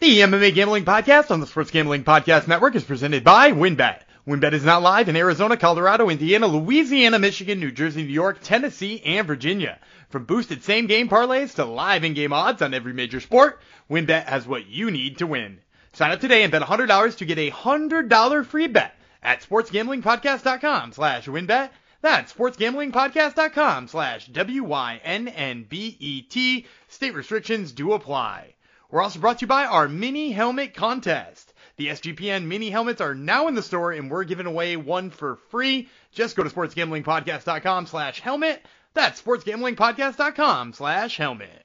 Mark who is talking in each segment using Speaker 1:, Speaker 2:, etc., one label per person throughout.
Speaker 1: The MMA Gambling Podcast on the Sports Gambling Podcast Network is presented by WynnBET. WynnBET is not live in Arizona, Colorado, Indiana, Louisiana, Michigan, New Jersey, New York, Tennessee, and Virginia. From boosted same game parlays to live in game odds on every major sport, WynnBET has what you need to win. Sign up today and bet $100 to get a $100 free bet at sportsgamblingpodcast.com slash wynnbet. That's sportsgamblingpodcast.com slash W-Y-N-N-B-E-T. State restrictions do apply. We're also brought to you by our mini helmet contest. The SGPN mini helmets are now in the store and we're giving away one for free. Just go to sportsgamblingpodcast.com slash helmet. That's sportsgamblingpodcast.com slash helmet.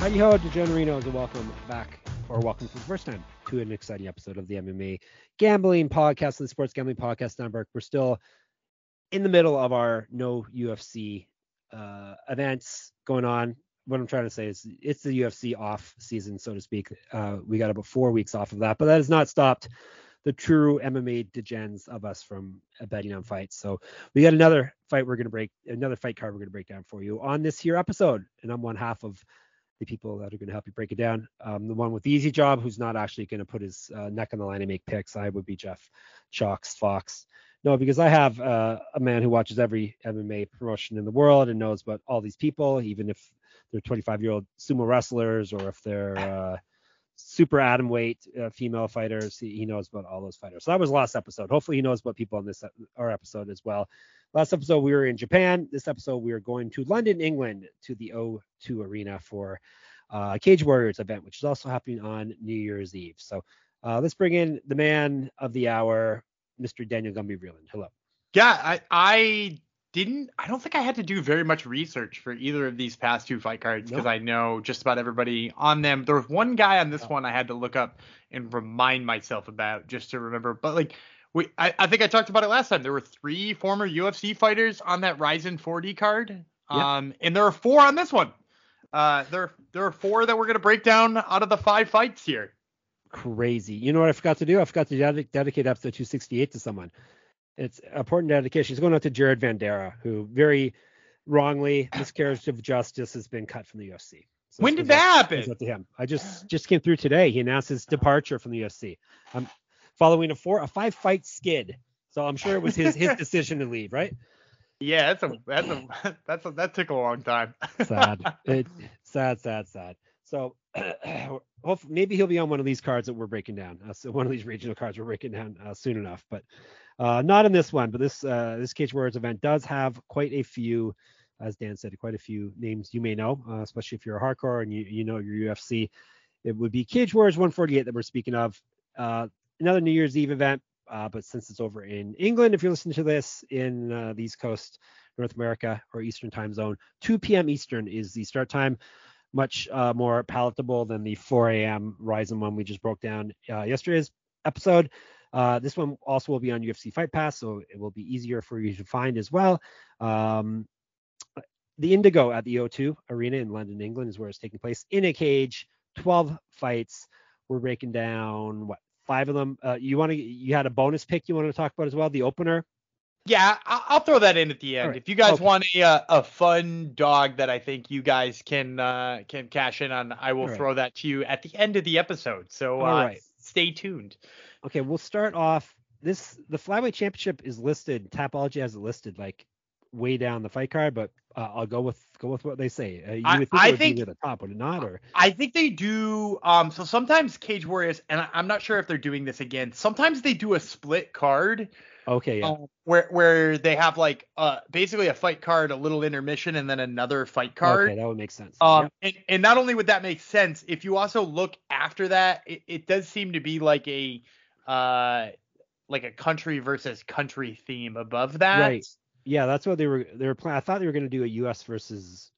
Speaker 2: Howdy ho, DeGenerinos, and welcome back, or welcome for the first time to an exciting episode of the MMA Gambling Podcast the Sports Gambling Podcast Network. We're still in the middle of our no UFC uh, events going on. What I'm trying to say is it's the UFC off season, so to speak. Uh, we got about four weeks off of that, but that has not stopped the true MMA degens of us from betting on fights. So we got another fight we're going to break, another fight card we're going to break down for you on this here episode, and I'm one half of the people that are going to help you break it down. Um, the one with the easy job, who's not actually going to put his uh, neck on the line and make picks, I would be Jeff Chalks Fox. No, because I have uh, a man who watches every MMA promotion in the world and knows about all these people, even if they're 25 year old sumo wrestlers or if they're uh, super atom weight uh, female fighters. He, he, knows about all those fighters. So that was last episode. Hopefully he knows about people on this our episode as well. Last episode we were in Japan. This episode we are going to London, England, to the O2 Arena for uh, Cage Warriors event, which is also happening on New Year's Eve. So uh, let's bring in the man of the hour, Mr. Daniel Gumby Vreeland. Hello.
Speaker 1: Yeah, I, I didn't. I don't think I had to do very much research for either of these past two fight cards because. I know just about everybody on them. There was one guy on this oh. one I had to look up and remind myself about just to remember. But like we, I, I, think I talked about it last time. There were three former UFC fighters on that Rizin 40 card, um, yep. and there are four on this one. Uh, there, there are four that we're gonna break down out of the five fights here.
Speaker 2: Crazy. You know what I forgot to do? I forgot to ded- dedicate episode 268 to someone. It's important dedication. It's going out to Jared Vanderaa, who very wrongly miscarriage of justice has been cut from the UFC.
Speaker 1: So when did that happen?
Speaker 2: to him. I just just came through today. He announced his departure from the UFC. I'm following a four a five fight skid. So I'm sure it was his his decision to leave, right?
Speaker 1: Yeah, that's a that's a that's a that took a long time.
Speaker 2: sad, it, sad, sad, sad. So hopefully, maybe he'll be on one of these cards that we're breaking down. Uh, so one of these regional cards we're breaking down uh, soon enough, but uh, not in this one. But this uh, this Cage Warriors event does have quite a few, as Dan said, quite a few names you may know, uh, especially if you're a hardcore and you you know your UFC. It would be Cage Warriors 148 that we're speaking of. Another New Year's Eve event, uh, but since it's over in England, if you're listening to this in uh, the East Coast, North America, or Eastern time zone, 2 p.m. Eastern is the start time. Much uh, more palatable than the 4 a.m. Rizin one we just broke down uh, yesterday's episode. Uh, this one also will be on UFC Fight Pass, so it will be easier for you to find as well. Um, the Indigo at the O2 Arena in London, England, is where it's taking place in a cage. 12 fights. We're breaking down what five of them. Uh, you want to? You had a bonus pick you want to talk about as well, the opener.
Speaker 1: Yeah, I'll throw that in at the end. Right. If you guys okay. want a uh, a fun dog that I think you guys can uh, can cash in on, I will right. throw that to you at the end of the episode. So uh, right. stay tuned.
Speaker 2: Okay, we'll start off. This the flyweight championship is listed. Tapology has it listed like way down the fight card, but uh, I'll go with go with what they say. Uh, you
Speaker 1: I,
Speaker 2: would
Speaker 1: think, I think
Speaker 2: near the top, would it not? Or
Speaker 1: I think they do. Um, so sometimes Cage Warriors, and I, am not sure if they're doing this again. Sometimes they do a split card.
Speaker 2: Okay. Yeah. Um,
Speaker 1: where where they have like uh basically a fight card, a little intermission, and then another fight card.
Speaker 2: Okay, that would make sense.
Speaker 1: Um, yep. and, and not only would that make sense, if you also look after that, it, it does seem to be like a uh like a country versus country theme above that.
Speaker 2: Right. Yeah, that's what they were they were planning. I thought they were going to do a U.S. versus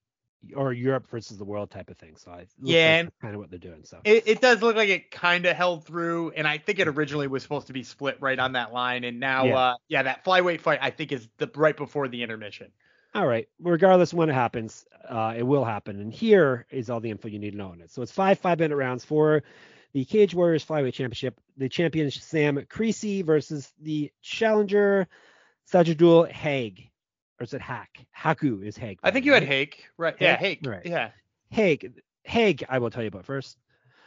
Speaker 2: or Europe versus the world type of thing. So I
Speaker 1: yeah,
Speaker 2: like kind of what they're doing. So
Speaker 1: it, it does look like it kind of held through, and I think it originally was supposed to be split right on that line, and now yeah, uh, yeah that flyweight fight I think is the right before the intermission.
Speaker 2: All right, regardless when it happens, uh, it will happen, and here is all the info you need to know on it. So it's five five minute rounds for the Cage Warriors Flyweight Championship. The champion Sam Creasey versus the challenger Sajidul Haig. Or is it Hack? Haku is Haig.
Speaker 1: I think you had Hake, right? Yeah, Hake.
Speaker 2: Right.
Speaker 1: Yeah.
Speaker 2: Haig. Haig, I will tell you about first.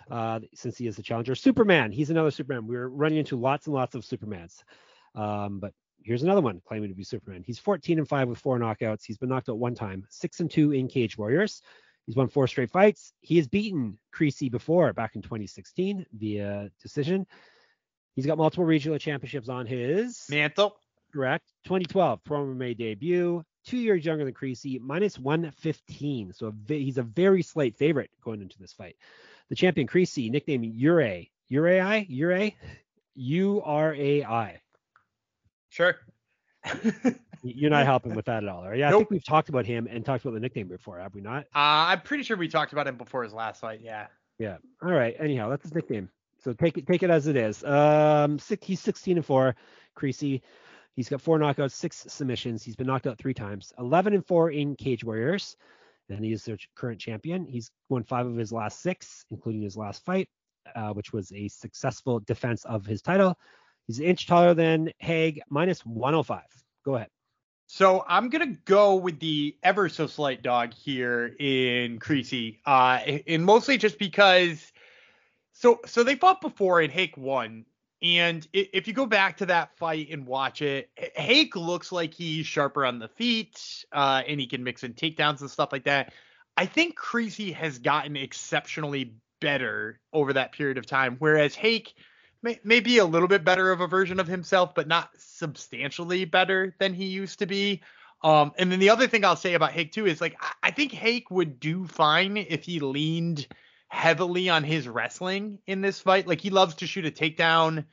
Speaker 2: Uh, since he is the challenger. Superman. He's another Superman. We're running into lots and lots of Supermans. Um, but here's another one claiming to be Superman. He's 14 and 5 with four knockouts. He's been knocked out one time, six and two in Cage Warriors. He's won four straight fights. He has beaten Creasey before back in 2016 via decision. He's got multiple regional championships on his
Speaker 1: Mantle.
Speaker 2: Correct. 2012 Pro MMA debut. Two years younger than Creasey, minus 115. So a he's a very slight favorite going into this fight. The champion Creasey, nicknamed. Uray? I, Uray? U R A I.
Speaker 1: Sure.
Speaker 2: You're not helping with that at all, are you? I think we've talked about him and talked about the nickname before, have we not?
Speaker 1: Uh, I'm pretty sure we talked about him before his last fight. Yeah.
Speaker 2: Yeah. All right. Anyhow, that's his nickname. So take it take it as it is. Um, six, he's 16 and four. Creasey. He's got four knockouts, six submissions. He's been knocked out three times. 11 and four in Cage Warriors, and he is their current champion. He's won five of his last six, including his last fight, uh, which was a successful defense of his title. He's an inch taller than Haig, minus 105. Go ahead.
Speaker 1: So I'm gonna go with the ever so slight dog here in Creasey, uh, and mostly just because. So so they fought before and Hake won, and if you go back to that fight and watch it, Hake looks like he's sharper on the feet, uh, and he can mix in takedowns and stuff like that. I think Creasey has gotten exceptionally better over that period of time, whereas Hake may, may be a little bit better of a version of himself, but not substantially better than he used to be. Um, and then the other thing I'll say about Hake too is like I, I think Hake would do fine if he leaned heavily on his wrestling in this fight. Like he loves to shoot a takedown,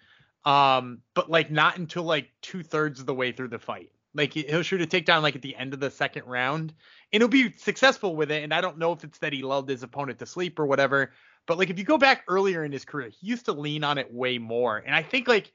Speaker 1: um, but like not until like two thirds of the way through the fight. Like he- he'll shoot a takedown like at the end of the second round, and he'll be successful with it. And I don't know if it's that he lulled his opponent to sleep or whatever. But like if you go back earlier in his career, he used to lean on it way more. And I think like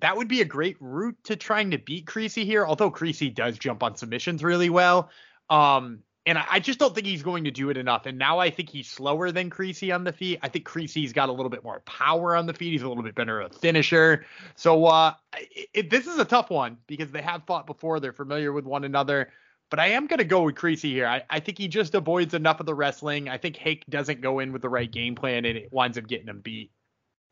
Speaker 1: that would be a great route to trying to beat Creasey here, although Creasey does jump on submissions really well. Um, and I, I just don't think he's going to do it enough. And now I think he's slower than Creasey on the feet. I think Creasey's got a little bit more power on the feet. He's a little bit better of a finisher. So uh, it, it- this is a tough one because they have fought before. They're familiar with one another. But I am going to go with Creasey here. I, I think he just avoids enough of the wrestling. I think Hake doesn't go in with the right game plan, and it winds up getting him beat.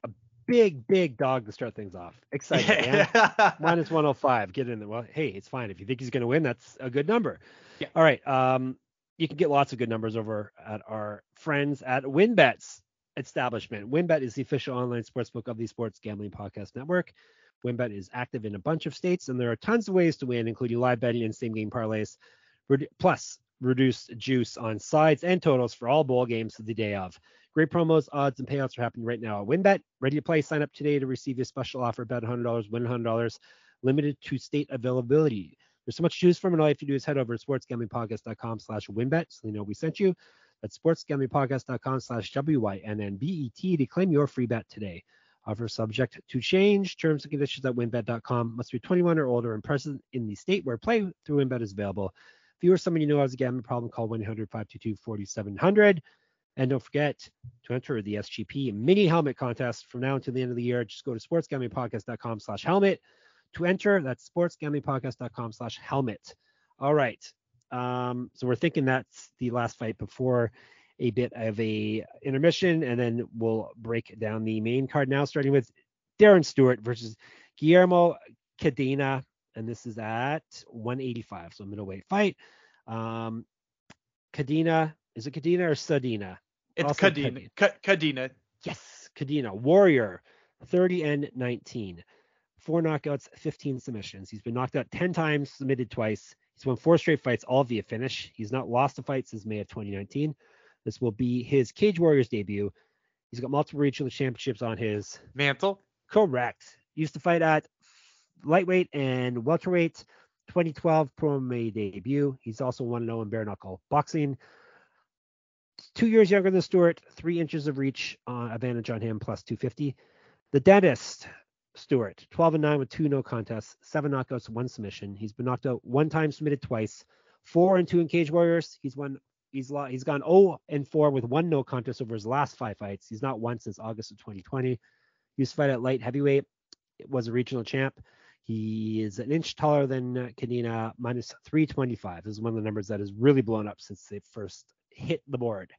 Speaker 2: A big, big dog to start things off. Exciting. yeah? minus 105. Get in there. Well, hey, it's fine. If you think he's going to win, that's a good number.
Speaker 1: Yeah.
Speaker 2: All right. Um, you can get lots of good numbers over at our friends at WynnBETs establishment. WynnBET is the official online sportsbook of the Sports Gambling Podcast Network. WynnBET is active in a bunch of states, and there are tons of ways to win, including live betting and same game parlays, plus reduced juice on sides and totals for all bowl games of the day of. Great promos, odds, and payouts are happening right now at WynnBET. Ready to play? Sign up today to receive a special offer. Bet $100, win $100, limited to state availability. There's so much to choose from, and all you have to do is head over to sportsgamblingpodcast.com slash wynnbet so they know we sent you. That's sportsgamblingpodcast.com slash W-Y-N-N-B-E-T to claim your free bet today. Offer subject to change. Terms and conditions at wynnbet.com. Must be 21 or older and present in the state where play through WynnBET is available. If you or someone you know has a gambling problem, call 1-800-522-4700. And don't forget to enter the SGP mini helmet contest from now until the end of the year. Just go to sportsgamblingpodcast.com slash helmet to enter. That's sportsgamblingpodcast.com slash helmet. All right. Um, so we're thinking that's the last fight before a bit of a intermission, and then we'll break down the main card now, starting with Darren Stewart versus Guillermo Cadena, and this is at 185, so middleweight fight. Um, Cadena, is it Cadena or Sadina?
Speaker 1: It's
Speaker 2: Also
Speaker 1: Kadena. Ka-
Speaker 2: Yes, Cadena, Warrior, 30 and 19. Four knockouts, 15 submissions. He's been knocked out 10 times, submitted twice. He's won four straight fights, all via finish. He's not lost a fight since May of 2019. This will be his Cage Warriors debut. He's got multiple regional championships on his.
Speaker 1: Mantle.
Speaker 2: Correct. Used to fight at lightweight and welterweight. 2012 Pro MMA debut. He's also 1 0 in bare knuckle boxing. Two years younger than Stewart, three inches of reach uh, advantage on him, plus 250. The dentist, Stewart, 12 and 9 with two no contests, seven knockouts, one submission. He's been knocked out one time, submitted twice, four and two in Cage Warriors. He's won He's he's gone 0 and 4 with one no contest over his last five fights. He's not won since August of 2020. He used to fight at light heavyweight. It was a regional champ. He is an inch taller than Cadena, minus 325. This is one of the numbers that has really blown up since they first hit the board.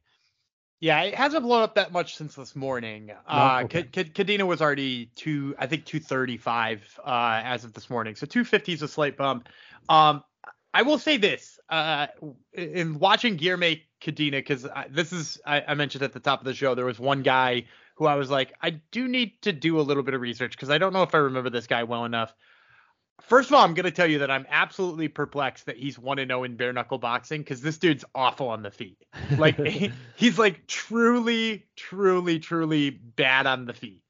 Speaker 1: Yeah, it hasn't blown up that much since this morning. No? Uh, okay. Cadena was already two, I think 235 uh, as of this morning. So 250 is a slight bump. Um, I will say this: uh, in watching Guilherme Cadena, because this is I, I, mentioned at the top of the show, there was one guy who I was like, I do need to do a little bit of research because I don't know if I remember this guy well enough. First of all, I'm going to tell you that I'm absolutely perplexed that he's 1 0 in bare knuckle boxing because this dude's awful on the feet. Like, he's like truly, truly, truly bad on the feet.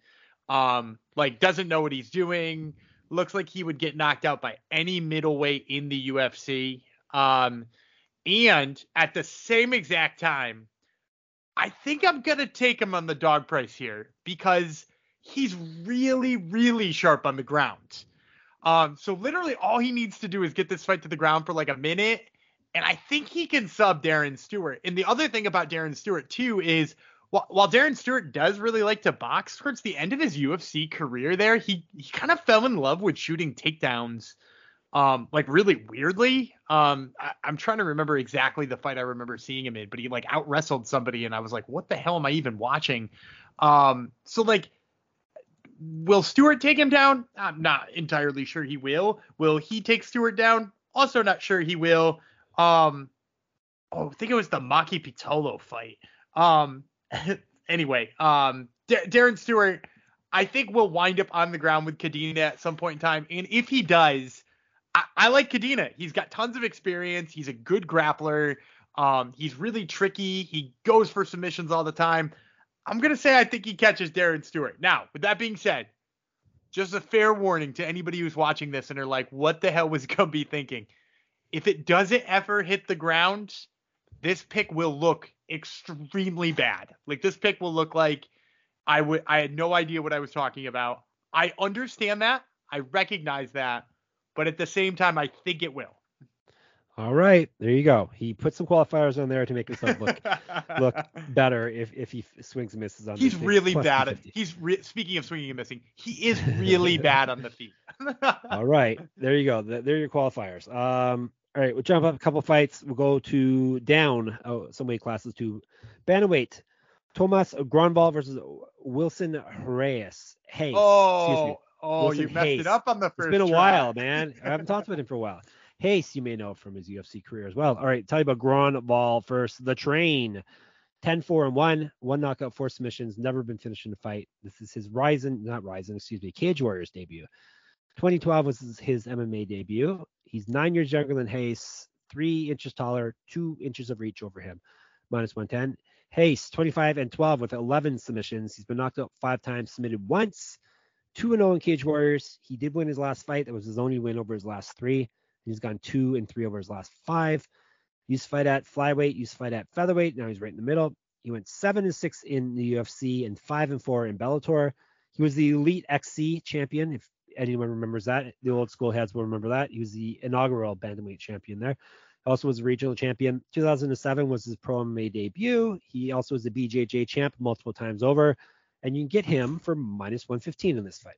Speaker 1: Um, like, doesn't know what he's doing. Looks like he would get knocked out by any middleweight in the UFC. Um, and at the same exact time, I think I'm going to take him on the dog price here because he's really, really sharp on the ground. Um, so literally all he needs to do is get this fight to the ground for like a minute, and I think he can sub Darren Stewart. And the other thing about Darren Stewart too is while, while Darren Stewart does really like to box, towards the end of his UFC career, there he he kind of fell in love with shooting takedowns, um, like really weirdly. Um, I, am trying to remember exactly the fight I remember seeing him in, but he like out wrestled somebody, and I was like, what the hell am I even watching? Um, so like Will Stewart take him down? I'm not entirely sure he will. Will he take Stewart down? Also not sure he will. Um, oh, I think it was the Maki Pitolo fight. Um, anyway, um, D- Darren Stewart, I think will wind up on the ground with Cadena at some point in time, and if he does, I, I like Cadena. He's got tons of experience. He's a good grappler. Um, he's really tricky. He goes for submissions all the time. I'm gonna say I think he catches Darren Stewart. Now, with that being said, just a fair warning to anybody who's watching this and are like, what the hell was Gumby thinking? If it doesn't ever hit the ground, this pick will look extremely bad. Like this pick will look like I would I had no idea what I was talking about. I understand that. I recognize that. But at the same time, I think it will.
Speaker 2: All right, there you go. He put some qualifiers on there to make himself look look better if if he swings and misses on. Feet.
Speaker 1: He's really bad at. He's re- speaking of swinging and missing. He is really bad on the feet.
Speaker 2: all right, there you go. There are your qualifiers. Um, all right, we'll jump up a couple fights. We'll go to down oh, some weight classes to bantamweight. Tomas Granval versus Wilson Reyes. Hey,
Speaker 1: oh, oh, Wilson you messed Reis. it up on the first.
Speaker 2: It's been a try. while, man. I haven't talked about him for a while. Reis, you may know from his UFC career as well. All right, tell you about Gronvall first. The Train, 10 4 and 1, one knockout, four submissions, never been finished in a fight. This is his Rizin, not Rizin, excuse me, Cage Warriors debut. 2012 was his MMA debut. He's nine years younger than Reis, three inches taller, two inches of reach over him, minus 110. Reis, 25 and 12 with 11 submissions. He's been knocked out five times, submitted once, 2 0 in Cage Warriors. He did win his last fight. That was his only win over his last three. He's gone two and three over his last five. He Used to fight at flyweight, used to fight at featherweight. Now he's right in the middle. He went seven and six in the UFC and five and four in Bellator. He was the Elite XC champion, if anyone remembers that. The old school heads will remember that. He was the inaugural bantamweight champion there. Also was a regional champion. 2007 was his pro MMA debut. He also was a BJJ champ multiple times over. And you can get him for minus 115 in this fight.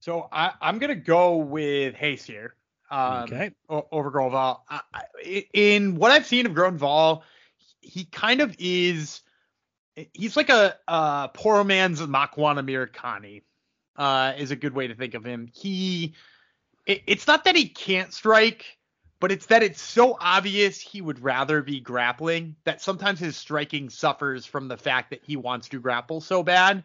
Speaker 1: So I, am gonna go with Reis here um, okay. over Gronvall. in what I've seen of Gronvall, he kind of is. He's like a, a poor man's Makwan Amirkhani. Uh, is a good way to think of him. He, it, it's not that he can't strike, but it's that it's so obvious he would rather be grappling that sometimes his striking suffers from the fact that he wants to grapple so bad.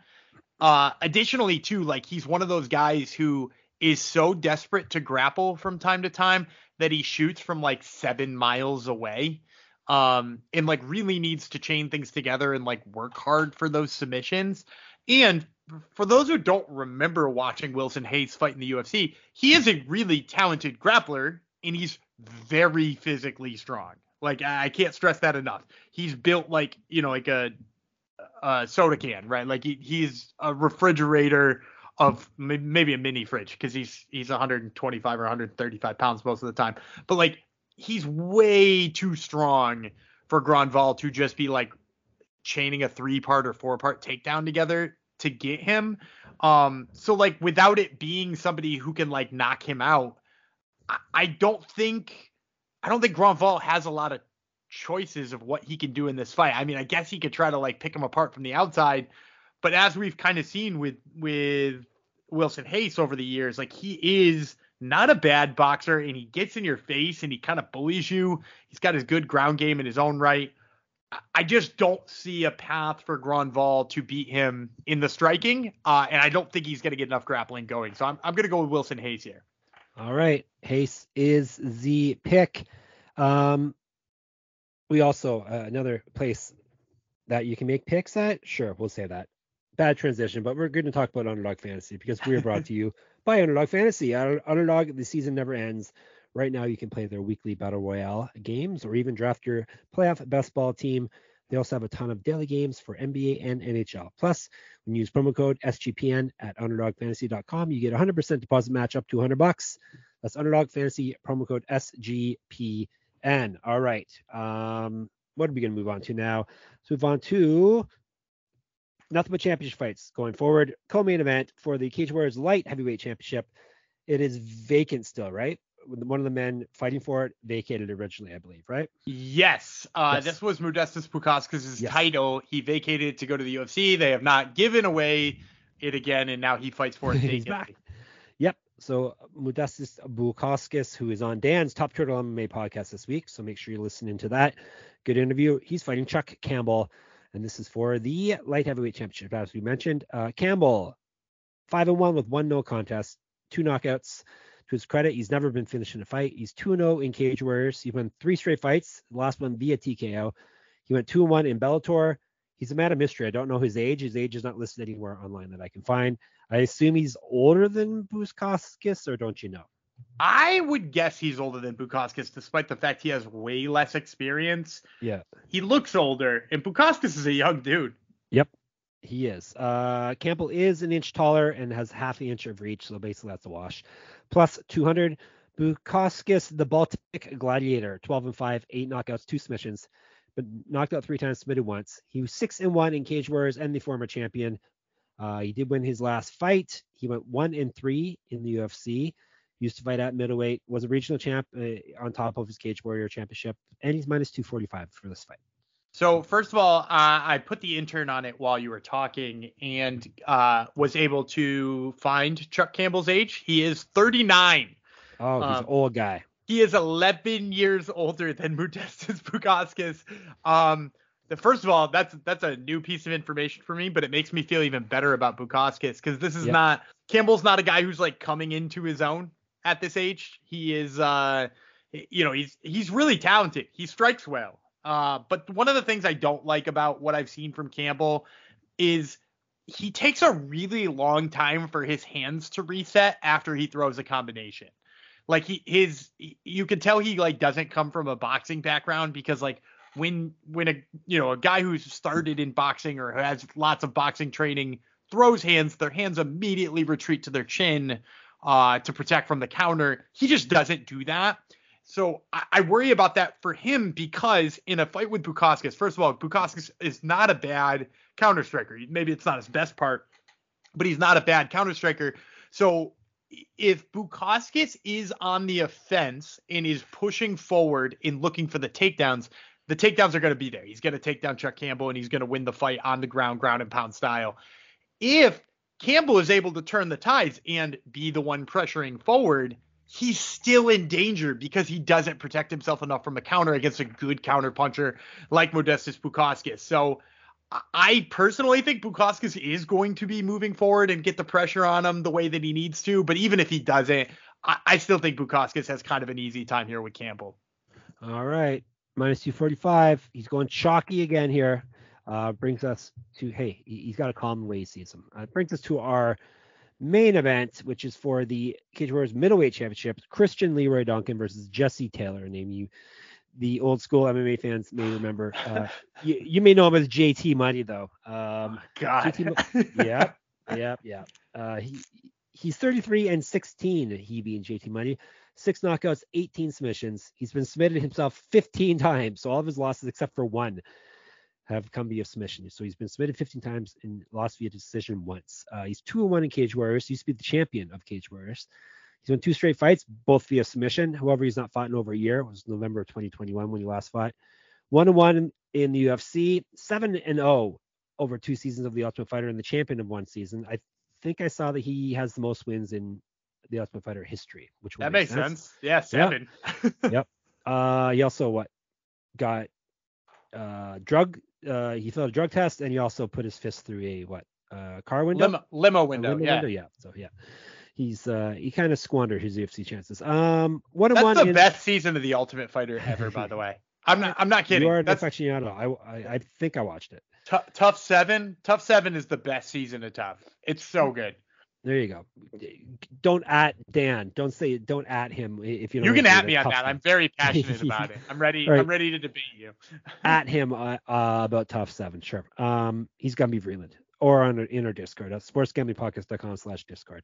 Speaker 1: Uh, additionally, too, like he's one of those guys who is so desperate to grapple from time to time that he shoots from like seven miles away um and like really needs to chain things together and like work hard for those submissions and for those who don't remember watching Wilson Reis fight in the UFC, he is a really talented grappler and he's very physically strong. Like I can't stress that enough. He's built like you know like a, a soda can, right? Like he, he's a refrigerator of maybe a mini fridge because he's he's 125 or 135 pounds most of the time. But like he's way too strong for Grandval to just be like chaining a three part or four part takedown together to get him. Um, so like without it being somebody who can like knock him out, I, I don't think I don't think Grandval has a lot of choices of what he can do in this fight. I mean, I guess he could try to like pick him apart from the outside, but as we've kind of seen with with Wilson Reis over the years, like he is not a bad boxer and he gets in your face and he kind of bullies you. He's got his good ground game in his own right. I just don't see a path for Grandval to beat him in the striking, uh, and I don't think he's going to get enough grappling going. So I'm, I'm going to go with Wilson Reis here.
Speaker 2: All right, Reis is the pick. Um, we also uh, another place that you can make picks at. Sure, we'll say that. Bad transition, but we're going to talk about Underdog Fantasy because we are brought to you by Underdog Fantasy. Underdog, the season never ends. Right now, you can play their weekly battle royale games or even draft your playoff best ball team. They also have a ton of daily games for NBA and NHL. Plus, when you use promo code SGPN at underdogfantasy.com, you get 100% deposit match up to 100 bucks. That's Underdog Fantasy promo code SGPN. All right. Um, what are we going to move on to now? Let's move on to nothing but championship fights going forward. Co-main event for the Cage Warriors Light Heavyweight Championship. It is vacant still, right? one of the men fighting for it vacated originally, I believe, right?
Speaker 1: Yes. Uh, yes. This was Modestas Bukauskas' yes. title. He vacated to go to the UFC. They have not given away it again, and now he fights for it
Speaker 2: He's back. Yep. So Modestas Bukauskas, who is on Dan's Top Turtle MMA podcast this week, so make sure you listen into that. Good interview. He's fighting Chuck Campbell, and this is for the light heavyweight championship, as we mentioned. Uh, Campbell, five and one with one no contest, two knockouts. To his credit, he's never been finished in a fight. He's 2 0 in Cage Warriors. He won three straight fights, last one via TKO. He went 2 1 in Bellator. He's a man of mystery. I don't know his age. His age is not listed anywhere online that I can find. I assume he's older than Bukauskas, or don't you know?
Speaker 1: I would guess he's older than Bukauskas, despite the fact he has way less experience.
Speaker 2: Yeah.
Speaker 1: He looks older, and Bukauskas is a young dude.
Speaker 2: Yep. He is. Uh, Campbell is an inch taller and has half the inch of reach, so basically that's a wash plus 200. Bukauskas, the Baltic Gladiator, 12 and 5, eight knockouts, two submissions, but knocked out three times, submitted once. He was six and one in Cage Warriors and the former champion. Uh, he did win his last fight. He went one and three in the UFC. Used to fight at middleweight. Was a regional champ uh, on top of his Cage Warrior championship, and he's minus 245 for this fight.
Speaker 1: So first of all, uh, I put the intern on it while you were talking and uh, was able to find Chuck Campbell's age. He is 39.
Speaker 2: Oh, he's um, an old guy.
Speaker 1: He is 11 years older than Modestas Bukauskas. Um, the first of all, that's that's a new piece of information for me, but it makes me feel even better about Bukauskas because this is yep. not Campbell's not a guy who's like coming into his own at this age. He is, uh, you know, he's he's really talented. He strikes well. Uh, but one of the things I don't like about what I've seen from Campbell is he takes a really long time for his hands to reset after he throws a combination. Like he his you can tell he like doesn't come from a boxing background because like when when a you know a guy who's started in boxing or has lots of boxing training throws hands, their hands immediately retreat to their chin uh, to protect from the counter. He just doesn't do that. So I, I, worry about that for him because in a fight with Bukauskas, first of all, Bukauskas is not a bad counter striker. Maybe it's not his best part, but he's not a bad counter striker. So if Bukauskas is on the offense and is pushing forward and looking for the takedowns, the takedowns are going to be there. He's going to take down Chuck Campbell and he's going to win the fight on the ground, ground and pound style. If Campbell is able to turn the tides and be the one pressuring forward, he's still in danger because he doesn't protect himself enough from a counter against a good counter puncher like Modestas Bukauskas. So I personally think Bukauskas is going to be moving forward and get the pressure on him the way that he needs to. But even if he doesn't, I, I still think Bukauskas has kind of an easy time here with Campbell.
Speaker 2: All right. Minus 245. He's going chalky again here. Uh, brings us to, hey, he's got a calm way he sees him. Uh, brings us to our main event, which is for the Cage Warriors middleweight championship. Christian Leroy Duncan versus Jesse Taylor, a name you the old school MMA fans may remember. Uh, you, you, may know him as JT Money though. Um,
Speaker 1: God.
Speaker 2: JT, yeah, yeah, yeah. Uh, he he's 33 and 16. He being JT Money, six knockouts, 18 submissions. He's been submitted himself 15 times. So all of his losses except for one have come via submission. So he's been submitted 15 times and lost via decision once. Uh, he's two and one in Cage Warriors. He used to be the champion of Cage Warriors. He's won two straight fights, both via submission. However, he's not fought in over a year. It was November of 2021 when he last fought. One and one in the UFC, seven and zero oh over two seasons of the Ultimate Fighter, and the champion of one season. I think I saw that he has the most wins in the Ultimate Fighter history, which
Speaker 1: that makes sense. sense. Yeah, seven.
Speaker 2: yep. Uh, he also what got uh drug. Uh, he failed a drug test, and he also put his fist through a what uh car window.
Speaker 1: Limo, limo window. yeah. Window?
Speaker 2: Yeah. So yeah he's uh he kind of squandered his UFC chances. Um, one
Speaker 1: That's
Speaker 2: one.
Speaker 1: the in... best season of the Ultimate Fighter ever, by the way. I'm not. I'm not kidding.
Speaker 2: You are That's aficionado. I, I I think I watched it.
Speaker 1: T- TUF seven. TUF seven is the best season of TUF. It's so good.
Speaker 2: There you go. Don't at Dan. Don't say. Don't at him if you.
Speaker 1: You can at me on that. I'm very passionate about it. I'm ready. Right. I'm ready to debate you.
Speaker 2: at him uh, uh, about TUF seven. Sure. Um, he's gonna be Vreeland or on in our Discord at sportsgamblingpodcast.com slash Discord.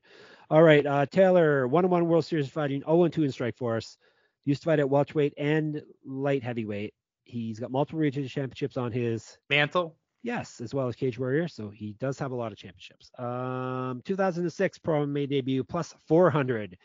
Speaker 2: All right, uh, Taylor, one on one World Series fighting, 0 2 in Strikeforce. Used to fight at welterweight and light heavyweight. He's got multiple region championships on his
Speaker 1: mantle.
Speaker 2: Yes, as well as Cage Warrior. So he does have a lot of championships. Um, 2006 Pro MMA debut plus 400.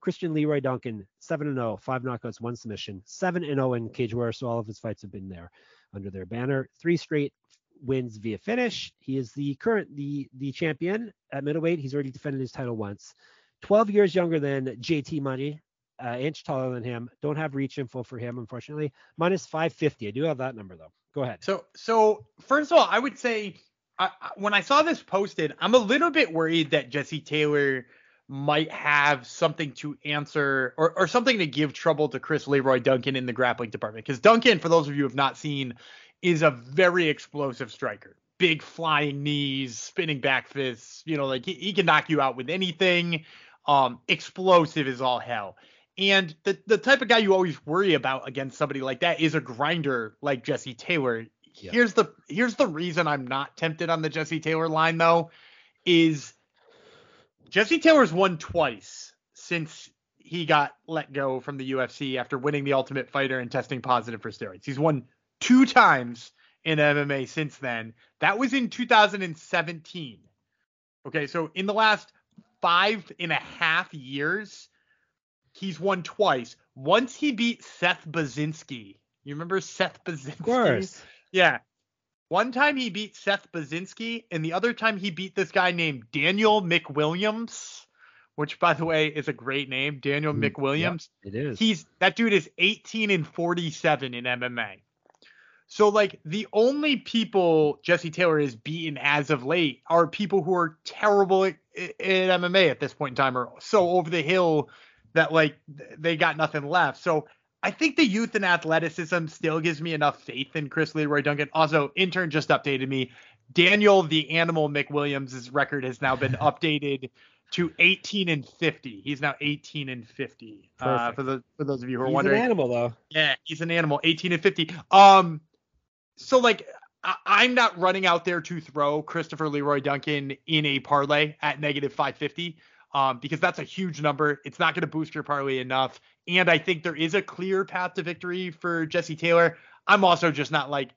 Speaker 2: Christian Leroy Duncan, 7 0, five knockouts, one submission, 7 0 in Cage Warrior. So all of his fights have been there under their banner. Three straight wins via finish. He is the current the the champion at middleweight. He's already defended his title once. 12 years younger than JT Money, uh, inch taller than him. Don't have reach info for him, unfortunately. Minus 550. I do have that number though. Go ahead.
Speaker 1: So so first of all, I would say I, when I saw this posted, I'm a little bit worried that Jesse Taylor might have something to answer or, or something to give trouble to Chris Leroy Duncan in the grappling department. Because Duncan, for those of you who have not seen, is a very explosive striker. Big flying knees, spinning back fists. You know, like he, he can knock you out with anything. Um, explosive is all hell. And the the type of guy you always worry about against somebody like that is a grinder like Jesse Taylor. Yeah. Here's the here's the reason I'm not tempted on the Jesse Taylor line though, is Jesse Taylor's won twice since he got let go from the UFC after winning the Ultimate Fighter and testing positive for steroids. He's won two times in MMA since then. That was in 2017. Okay, so in the last five and a half years, he's won twice. Once he beat Seth Baczynski. You remember Seth Baczynski?
Speaker 2: Of course.
Speaker 1: Yeah. One time he beat Seth Baczynski, and the other time he beat this guy named Daniel McWilliams, which by the way is a great name, Daniel mm, McWilliams.
Speaker 2: Yep, it is.
Speaker 1: He's that dude is 18 and 47 in MMA. So like the only people Jesse Taylor has beaten as of late are people who are terrible at, at MMA at this point in time or so over the hill that like they got nothing left. So I think the youth and athleticism still gives me enough faith in Chris Leroy Duncan. Also, intern just updated me. Daniel the Animal McWilliams' record has now been updated to 18 and 50. He's now 18 and 50. Uh, for the for those of you who are
Speaker 2: he's
Speaker 1: wondering.
Speaker 2: He's an animal though.
Speaker 1: Yeah, he's an animal. 18 and 50. Um, so like I, am not running out there to throw Christopher Leroy Duncan in a parlay at negative 550 um, because that's a huge number. It's not going to boost your parlay enough. And I think there is a clear path to victory for Jesse Taylor. I'm also just not like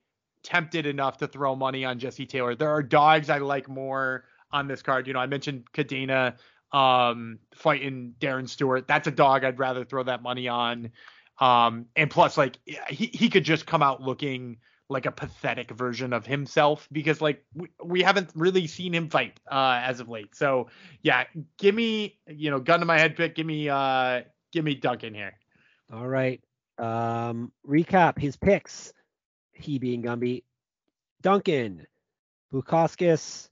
Speaker 1: tempted enough to throw money on Jesse Taylor. There are dogs I like more on this card. You know, I mentioned Cadena um, fighting Darren Stewart. That's a dog I'd rather throw that money on. Um, and plus, like he he could just come out looking like a pathetic version of himself because like we, we haven't really seen him fight uh as of late. So yeah, give me you know gun to my head pick. Give me uh give me Duncan here.
Speaker 2: All right. Um recap his picks. He being Gumby, Duncan, Bukauskas,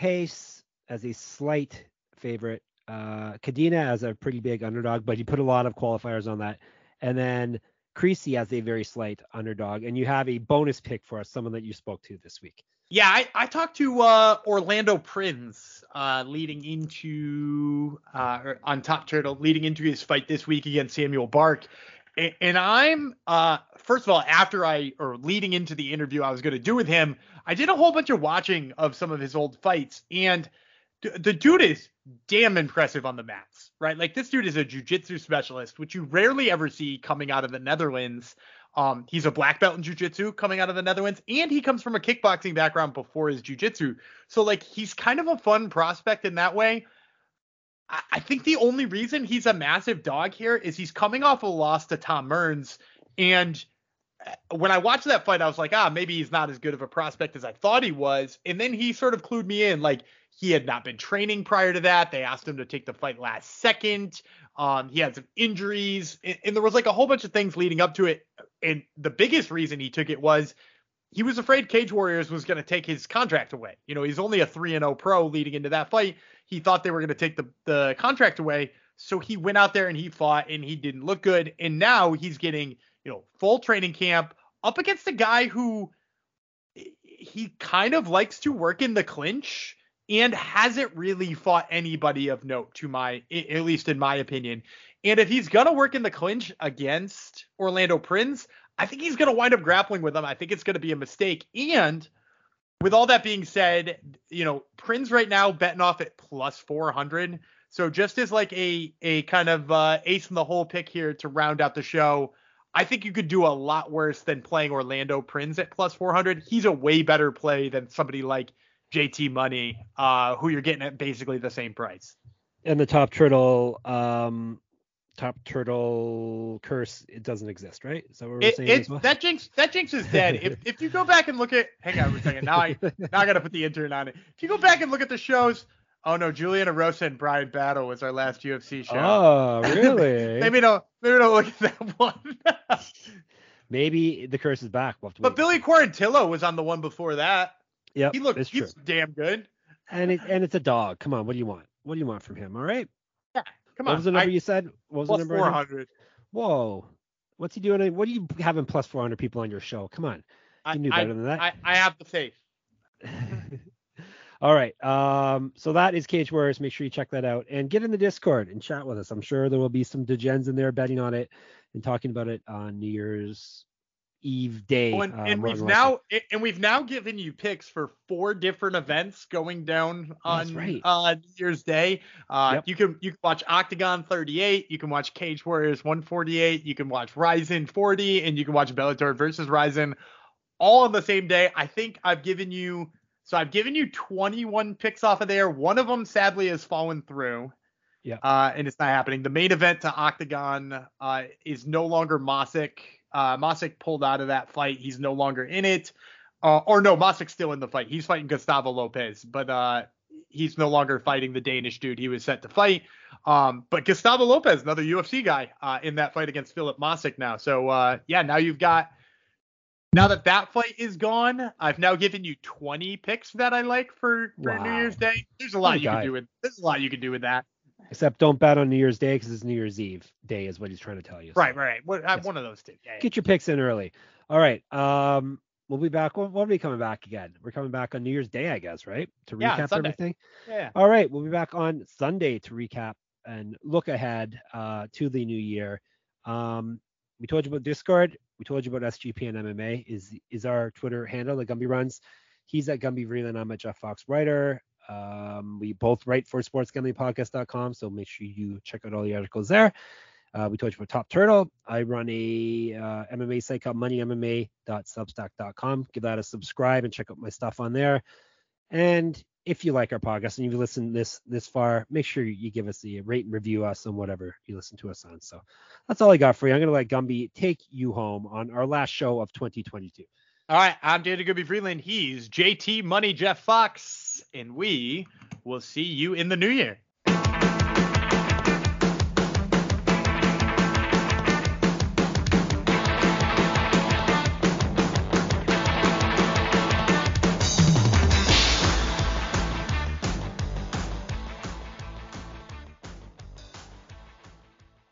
Speaker 2: Reis as a slight favorite, uh Cadena as a pretty big underdog, but he put a lot of qualifiers on that. And then Creasey as a very slight underdog, and you have a bonus pick for us, someone that you spoke to this week.
Speaker 1: Yeah, I, I talked to uh, Orlando Prins uh, leading into uh, on Top Turtle, leading into his fight this week against Samuel Bark. And, and I'm uh, first of all, after I or leading into the interview I was going to do with him, I did a whole bunch of watching of some of his old fights, and the dude is damn impressive on the mats, right? Like this dude is a jujitsu specialist, which you rarely ever see coming out of the Netherlands. Um, he's a black belt in jujitsu coming out of the Netherlands, and he comes from a kickboxing background before his jujitsu. So like he's kind of a fun prospect in that way. I, I think the only reason he's a massive dog here is he's coming off a loss to Tom Mearns, and uh, when I watched that fight, I was like, ah, maybe he's not as good of a prospect as I thought he was. And then he sort of clued me in, like he had not been training prior to that. They asked him to take the fight last second. Um, he had some injuries, and, and, there was like a whole bunch of things leading up to it. And the biggest reason he took it was he was afraid Cage Warriors was going to take his contract away. You know, he's only a 3 and 0 pro leading into that fight. He thought they were going to take the, the contract away. So he went out there and he fought and he didn't look good. And now he's getting, you know, full training camp up against a guy who he kind of likes to work in the clinch and hasn't really fought anybody of note to my at least in my opinion. And if he's gonna work in the clinch against Orlando Prins, I think he's gonna wind up grappling with him. I think it's gonna be a mistake. And with all that being said, you know, Prins right now betting off at plus 400. So just as like a a kind of uh, ace in the hole pick here to round out the show, I think you could do a lot worse than playing Orlando Prins at plus 400. He's a way better play than somebody like JT Money, uh, who you're getting at basically the same price.
Speaker 2: And the top turtle, um, top turtle curse, it doesn't exist, right?
Speaker 1: Is that what we're it, saying? Well? That jinx, that jinx is dead. if if you go back and look at, hang on a second, now I now I gotta put the intern on it. If you go back and look at the shows, oh no, Juliana Rosa and Bryan Battle was our last UFC show.
Speaker 2: Oh, really?
Speaker 1: maybe don't maybe don't look at that one.
Speaker 2: maybe the curse is back.
Speaker 1: We'll but Billy Quarantillo was on the one before that.
Speaker 2: Yeah,
Speaker 1: he looked he's damn good.
Speaker 2: And it, and it's a dog. Come on, what do you want? What do you want from him? All right.
Speaker 1: Yeah, come on.
Speaker 2: What was the number I, you said? What was
Speaker 1: the
Speaker 2: number?
Speaker 1: Four hundred.
Speaker 2: Whoa. What's he doing? What are you having plus 400 people on your show? Come on. You knew better
Speaker 1: I,
Speaker 2: than that.
Speaker 1: I, I have the faith.
Speaker 2: All right. Um, so that is Cage Warriors. Make sure you check that out and get in the Discord and chat with us. I'm sure there will be some degens in there betting on it and talking about it on New Year's Eve day.
Speaker 1: Oh, and, uh, and we've now and we've now given you picks for four different events going down on right. uh, New Year's Day. Uh, yep. You can you can watch Octagon 38, you can watch Cage Warriors 148, you can watch Rizin 40, and you can watch Bellator versus Rizin all on the same day. I think I've given you so I've given you 21 picks off of there. One of them sadly has fallen through.
Speaker 2: Yeah.
Speaker 1: Uh, and it's not happening. The main event to Octagon uh, is no longer Mosic. Uh, Mosic pulled out of that fight. He's no longer in it. Uh, or no, Mosic's still in the fight. He's fighting Gustavo Lopez, but uh, he's no longer fighting the Danish dude he was set to fight. Um, but Gustavo Lopez, another UFC guy, uh, in that fight against Philip Mosic now. So uh, yeah, now you've got. Now that that fight is gone, I've now given you 20 picks that I like for, for wow. New Year's Day. There's a lot you can do with. There's a lot you can do with that.
Speaker 2: Except don't bet on New Year's Day because it's New Year's Eve day is what he's trying to tell you.
Speaker 1: So. Right, right. What, yes. one of those two. Yeah,
Speaker 2: Get your picks in early. All right. Um, we'll be back. We'll, we'll be coming back again. We're coming back on New Year's Day, I guess, right? To recap yeah, everything.
Speaker 1: Yeah.
Speaker 2: All right. We'll be back on Sunday to recap and look ahead uh, to the new year. Um, we told you about Discord. We told you about SGP and MMA is is our Twitter handle that Gumby runs. He's at Gumby Vreeland. I'm at Jeff Fox Writer. Um, we both write for sportsgamblingpodcast.com, so make sure you check out all the articles there. Uh, we told you about Top Turtle. I run a uh, MMA site called moneymma.substack.com. Give that a subscribe and check out my stuff on there. And if you like our podcast and you've listened this this far, make sure you give us a rate and review us on whatever you listen to us on. So that's all I got for you. I'm gonna let Gumby take you home on our last show of 2022.
Speaker 1: All right, I'm David Gumby Vreeland. He's JT Money Jeff Fox and we will see you in the new year.